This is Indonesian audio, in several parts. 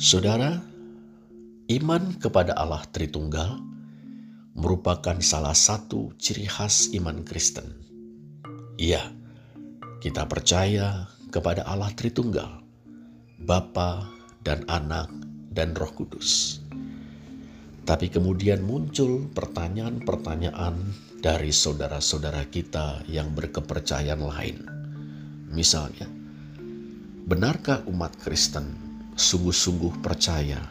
Saudara, iman kepada Allah Tritunggal merupakan salah satu ciri khas iman Kristen. Iya, kita percaya kepada Allah Tritunggal, Bapa dan Anak dan Roh Kudus. Tapi kemudian muncul pertanyaan-pertanyaan dari saudara-saudara kita yang berkepercayaan lain. Misalnya, benarkah umat Kristen sungguh-sungguh percaya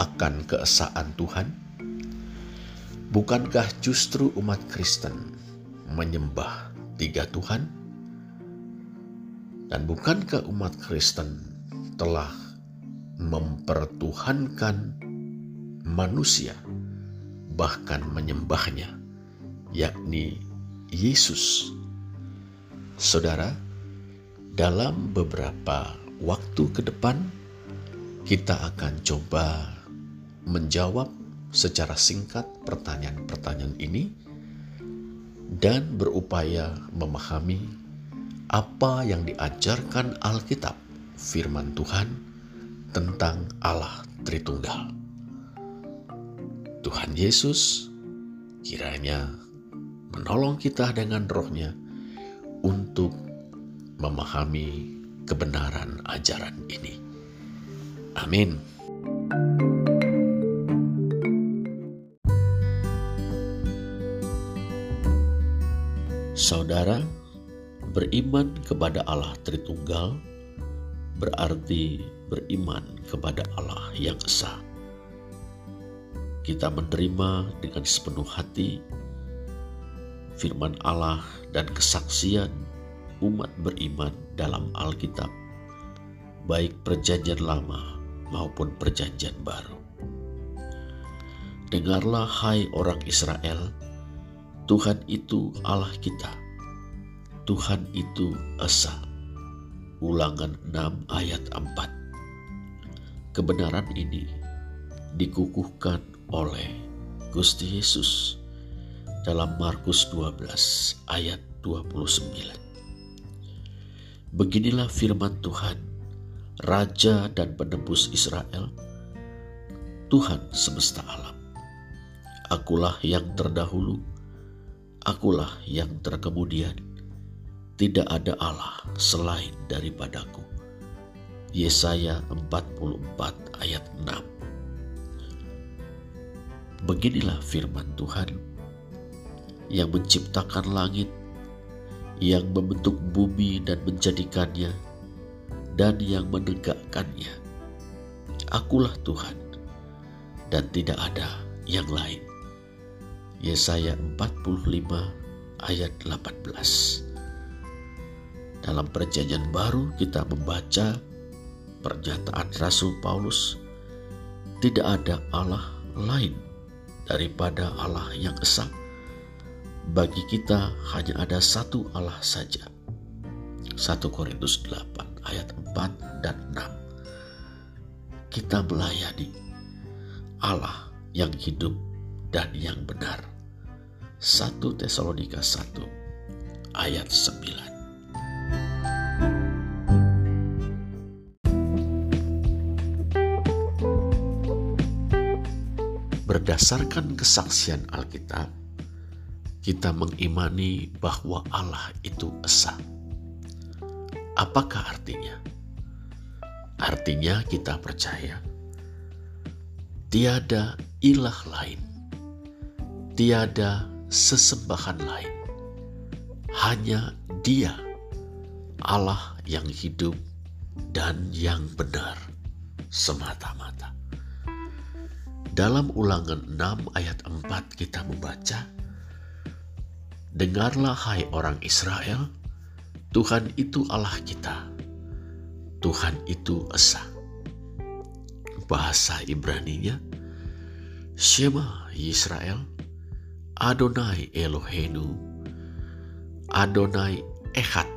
akan keesaan Tuhan? Bukankah justru umat Kristen menyembah tiga Tuhan? Dan bukankah umat Kristen telah mempertuhankan manusia, bahkan menyembahnya, yakni Yesus? Saudara, dalam beberapa waktu ke depan, kita akan coba menjawab secara singkat pertanyaan-pertanyaan ini dan berupaya memahami apa yang diajarkan Alkitab, firman Tuhan tentang Allah Tritunggal. Tuhan Yesus kiranya menolong kita dengan rohnya untuk memahami kebenaran ajaran ini. Amin. Saudara, beriman kepada Allah Tritunggal berarti beriman kepada Allah yang esa. Kita menerima dengan sepenuh hati firman Allah dan kesaksian umat beriman dalam Alkitab, baik Perjanjian Lama maupun Perjanjian Baru. Dengarlah, hai orang Israel, Tuhan itu Allah kita. Tuhan itu Esa. Ulangan 6 ayat 4. Kebenaran ini dikukuhkan oleh Gusti Yesus dalam Markus 12 ayat 29. Beginilah firman Tuhan Raja dan penebus Israel, Tuhan semesta alam. Akulah yang terdahulu, akulah yang terkemudian. Tidak ada Allah selain daripadaku. Yesaya 44 ayat 6 Beginilah firman Tuhan yang menciptakan langit, yang membentuk bumi dan menjadikannya, dan yang menegakkannya. Akulah Tuhan dan tidak ada yang lain. Yesaya 45 ayat 18. Dalam perjanjian baru kita membaca pernyataan Rasul Paulus, tidak ada Allah lain daripada Allah yang esa. Bagi kita hanya ada satu Allah saja. 1 Korintus 8 ayat 4 dan 6. Kita melayani Allah yang hidup dan yang benar. 1 Tesalonika 1 ayat 9. Berdasarkan kesaksian Alkitab, kita mengimani bahwa Allah itu esa Apakah artinya? Artinya kita percaya tiada ilah lain, tiada sesembahan lain, hanya Dia, Allah yang hidup dan yang benar semata-mata. Dalam ulangan 6 ayat 4 kita membaca, Dengarlah hai orang Israel, Tuhan itu Allah kita. Tuhan itu Esa. Bahasa Ibraninya, Shema Yisrael, Adonai Eloheinu, Adonai Echad.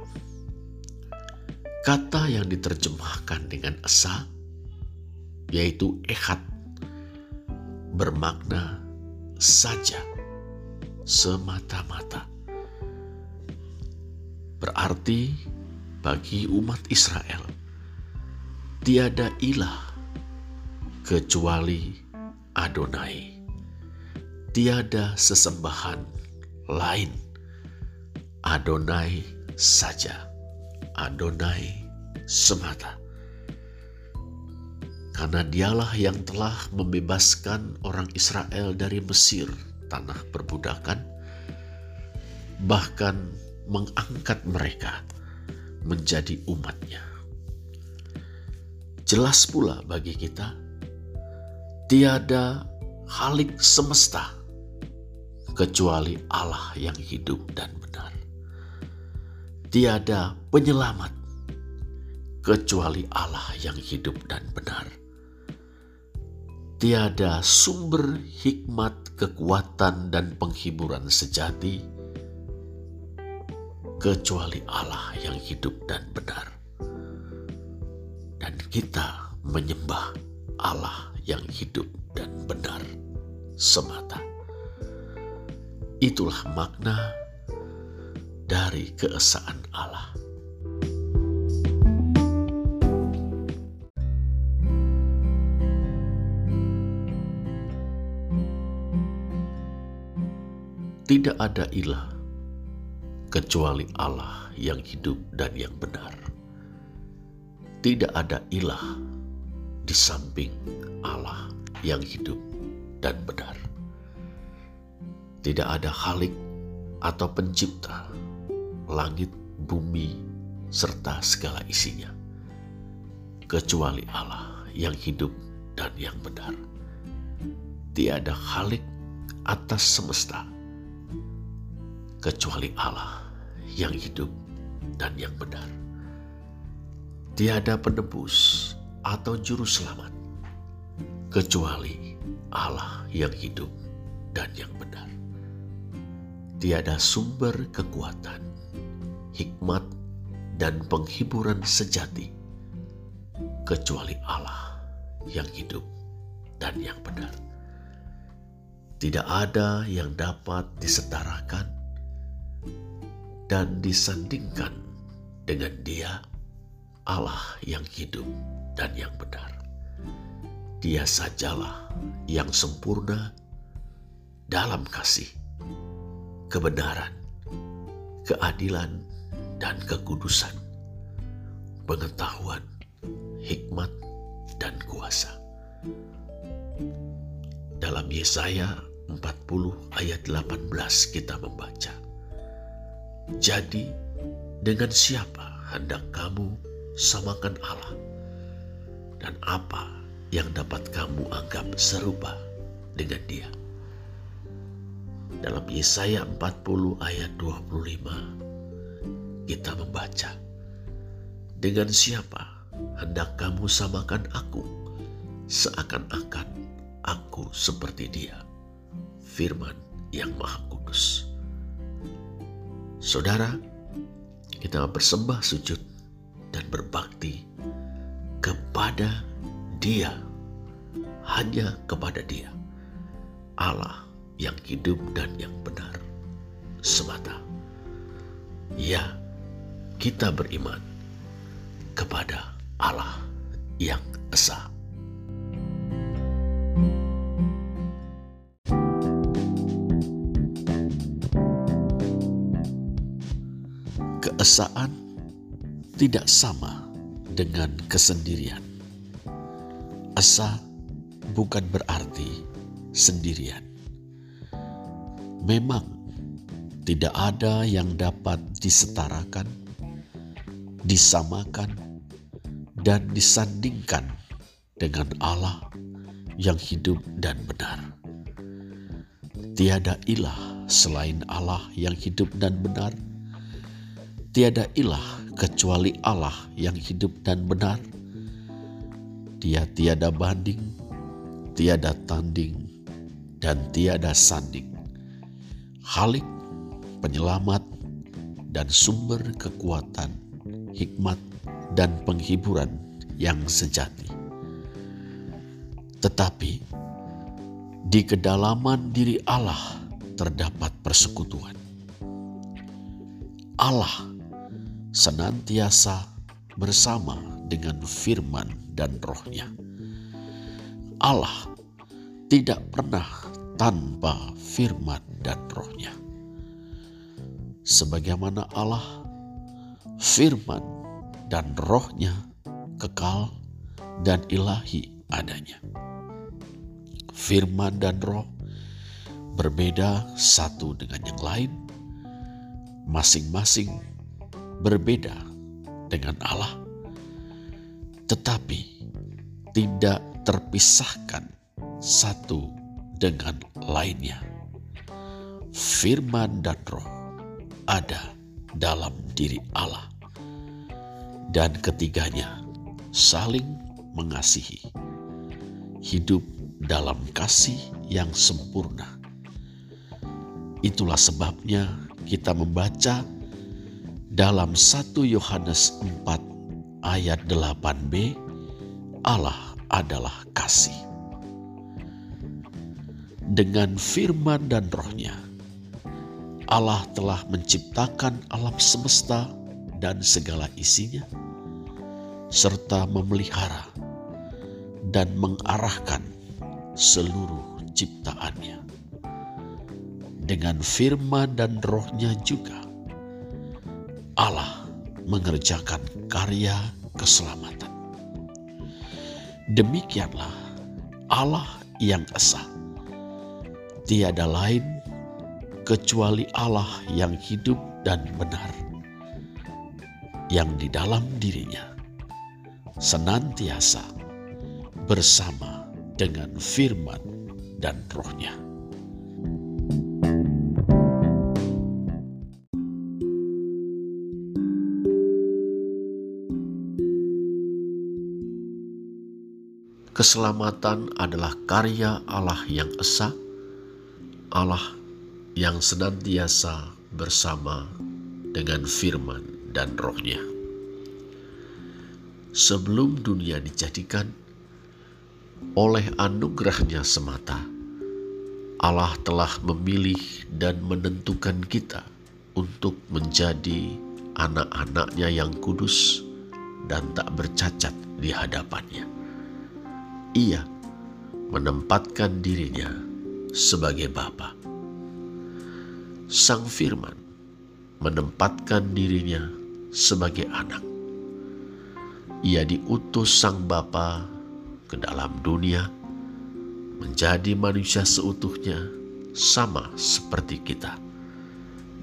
Kata yang diterjemahkan dengan Esa, yaitu Echad, bermakna saja, semata-mata Berarti bagi umat Israel, tiada ilah kecuali Adonai. Tiada sesembahan lain. Adonai saja. Adonai semata. Karena dialah yang telah membebaskan orang Israel dari Mesir, tanah perbudakan, bahkan mengangkat mereka menjadi umatnya. Jelas pula bagi kita, tiada halik semesta kecuali Allah yang hidup dan benar. Tiada penyelamat kecuali Allah yang hidup dan benar. Tiada sumber hikmat, kekuatan, dan penghiburan sejati kecuali Allah yang hidup dan benar. Dan kita menyembah Allah yang hidup dan benar semata. Itulah makna dari keesaan Allah. Tidak ada ilah kecuali Allah yang hidup dan yang benar. Tidak ada ilah di samping Allah yang hidup dan benar. Tidak ada halik atau pencipta langit, bumi, serta segala isinya, kecuali Allah yang hidup dan yang benar. Tiada halik atas semesta kecuali Allah yang hidup dan yang benar. Tiada penebus atau juru selamat kecuali Allah yang hidup dan yang benar. Tiada sumber kekuatan, hikmat, dan penghiburan sejati kecuali Allah yang hidup dan yang benar. Tidak ada yang dapat disetarakan dan disandingkan dengan Dia, Allah yang hidup dan yang benar. Dia sajalah yang sempurna dalam kasih, kebenaran, keadilan, dan kekudusan, pengetahuan, hikmat, dan kuasa. Dalam Yesaya 40 ayat 18 kita membaca, jadi, dengan siapa hendak kamu samakan Allah? Dan apa yang dapat kamu anggap serupa dengan dia? Dalam Yesaya 40 ayat 25, kita membaca, Dengan siapa hendak kamu samakan aku, seakan-akan aku seperti dia, firman yang maha kudus. Saudara, kita bersembah sujud dan berbakti kepada Dia, hanya kepada Dia, Allah yang hidup dan yang benar semata. Ya, kita beriman kepada Allah yang esa. Keesaan tidak sama dengan kesendirian. Esa bukan berarti sendirian. Memang tidak ada yang dapat disetarakan, disamakan, dan disandingkan dengan Allah yang hidup dan benar. Tiada ilah selain Allah yang hidup dan benar Tiada ilah kecuali Allah yang hidup dan benar. Dia tiada banding, tiada tanding, dan tiada sanding. Halik, penyelamat, dan sumber kekuatan, hikmat, dan penghiburan yang sejati. Tetapi di kedalaman diri Allah terdapat persekutuan. Allah senantiasa bersama dengan firman dan rohnya. Allah tidak pernah tanpa firman dan rohnya. Sebagaimana Allah, firman dan rohnya kekal dan ilahi adanya. Firman dan roh berbeda satu dengan yang lain, masing-masing berbeda dengan Allah, tetapi tidak terpisahkan satu dengan lainnya. Firman dan roh ada dalam diri Allah, dan ketiganya saling mengasihi, hidup dalam kasih yang sempurna. Itulah sebabnya kita membaca dalam 1 Yohanes 4 ayat 8b, Allah adalah kasih. Dengan firman dan rohnya, Allah telah menciptakan alam semesta dan segala isinya, serta memelihara dan mengarahkan seluruh ciptaannya. Dengan firman dan rohnya juga, Allah mengerjakan karya keselamatan. Demikianlah Allah yang esa. Tiada lain kecuali Allah yang hidup dan benar, yang di dalam dirinya senantiasa bersama dengan firman dan rohnya. Keselamatan adalah karya Allah yang esa, Allah yang senantiasa bersama dengan firman dan rohnya. Sebelum dunia dijadikan, oleh anugerahnya semata, Allah telah memilih dan menentukan kita untuk menjadi anak-anaknya yang kudus dan tak bercacat di hadapannya ia menempatkan dirinya sebagai Bapa. Sang Firman menempatkan dirinya sebagai anak. Ia diutus Sang Bapa ke dalam dunia menjadi manusia seutuhnya sama seperti kita.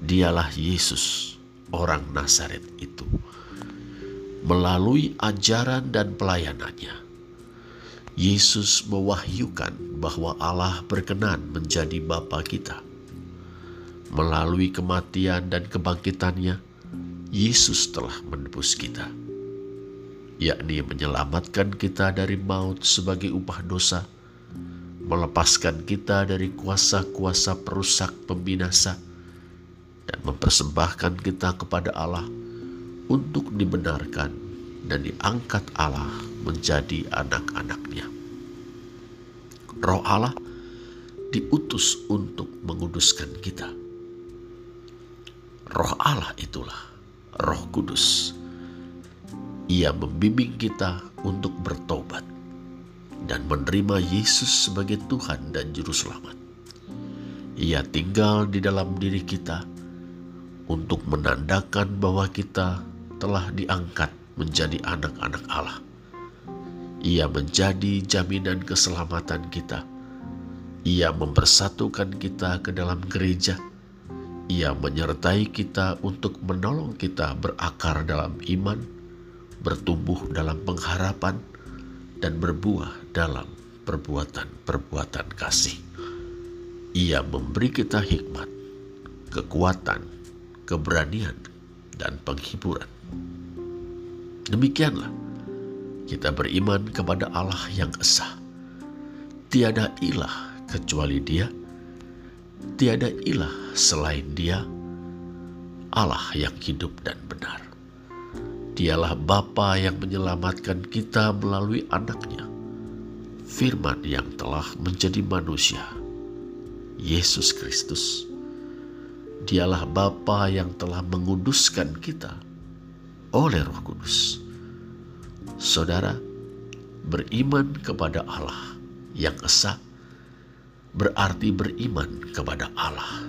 Dialah Yesus, orang Nazaret itu. Melalui ajaran dan pelayanannya, Yesus mewahyukan bahwa Allah berkenan menjadi Bapa kita. Melalui kematian dan kebangkitannya, Yesus telah menebus kita, yakni menyelamatkan kita dari maut sebagai upah dosa, melepaskan kita dari kuasa-kuasa perusak pembinasa, dan mempersembahkan kita kepada Allah untuk dibenarkan dan diangkat Allah menjadi anak-anaknya. Roh Allah diutus untuk menguduskan kita. Roh Allah itulah Roh Kudus. Ia membimbing kita untuk bertobat dan menerima Yesus sebagai Tuhan dan Juru Selamat. Ia tinggal di dalam diri kita untuk menandakan bahwa kita telah diangkat menjadi anak-anak Allah ia menjadi jaminan keselamatan kita. Ia mempersatukan kita ke dalam gereja. Ia menyertai kita untuk menolong kita berakar dalam iman, bertumbuh dalam pengharapan, dan berbuah dalam perbuatan-perbuatan kasih. Ia memberi kita hikmat, kekuatan, keberanian, dan penghiburan. Demikianlah kita beriman kepada Allah yang esa. Tiada ilah kecuali Dia. Tiada ilah selain Dia. Allah yang hidup dan benar. Dialah Bapa yang menyelamatkan kita melalui anaknya. Firman yang telah menjadi manusia. Yesus Kristus. Dialah Bapa yang telah menguduskan kita oleh Roh Kudus. Saudara, beriman kepada Allah yang esa berarti beriman kepada Allah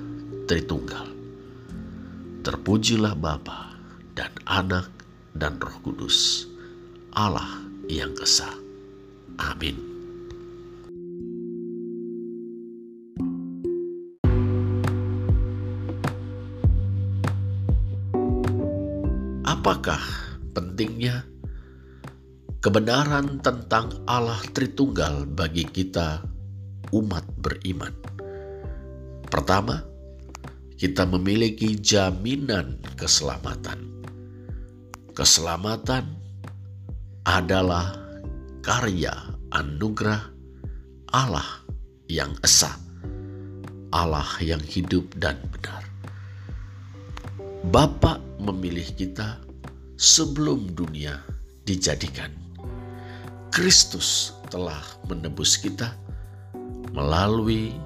Tritunggal. Terpujilah Bapa dan Anak dan Roh Kudus, Allah yang esa. Amin. Apakah pentingnya kebenaran tentang Allah Tritunggal bagi kita umat beriman? Pertama, kita memiliki jaminan keselamatan. Keselamatan adalah karya anugerah Allah yang esa, Allah yang hidup dan benar. Bapak memilih kita sebelum dunia dijadikan. Kristus telah menebus kita melalui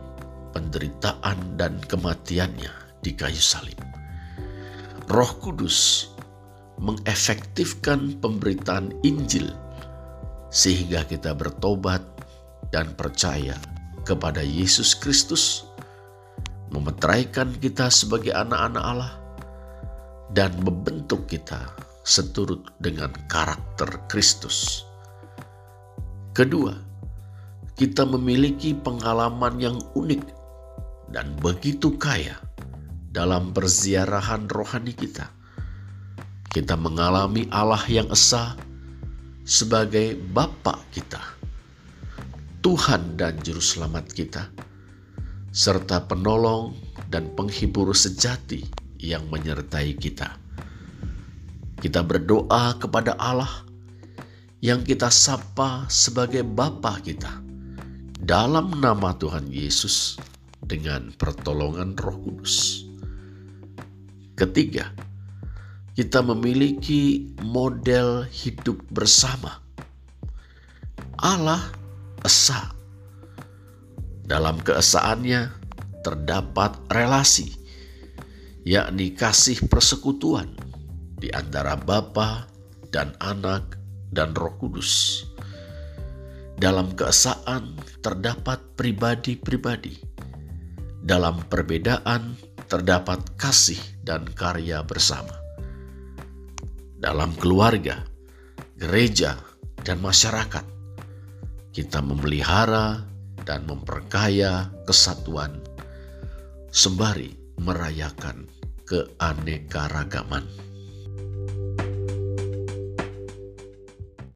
penderitaan dan kematiannya di kayu salib. Roh Kudus mengefektifkan pemberitaan Injil sehingga kita bertobat dan percaya kepada Yesus Kristus, memeteraikan kita sebagai anak-anak Allah, dan membentuk kita seturut dengan karakter Kristus. Kedua, kita memiliki pengalaman yang unik dan begitu kaya dalam perziarahan rohani kita. Kita mengalami Allah yang esa sebagai Bapa kita, Tuhan dan Juru Selamat kita, serta penolong dan penghibur sejati yang menyertai kita. Kita berdoa kepada Allah yang kita sapa sebagai Bapa kita dalam nama Tuhan Yesus dengan pertolongan Roh Kudus. Ketiga, kita memiliki model hidup bersama. Allah esa. Dalam keesaannya terdapat relasi, yakni kasih persekutuan di antara Bapa dan Anak dan Roh Kudus. Dalam keesaan terdapat pribadi-pribadi. Dalam perbedaan terdapat kasih dan karya bersama. Dalam keluarga, gereja, dan masyarakat, kita memelihara dan memperkaya kesatuan sembari merayakan keanekaragaman.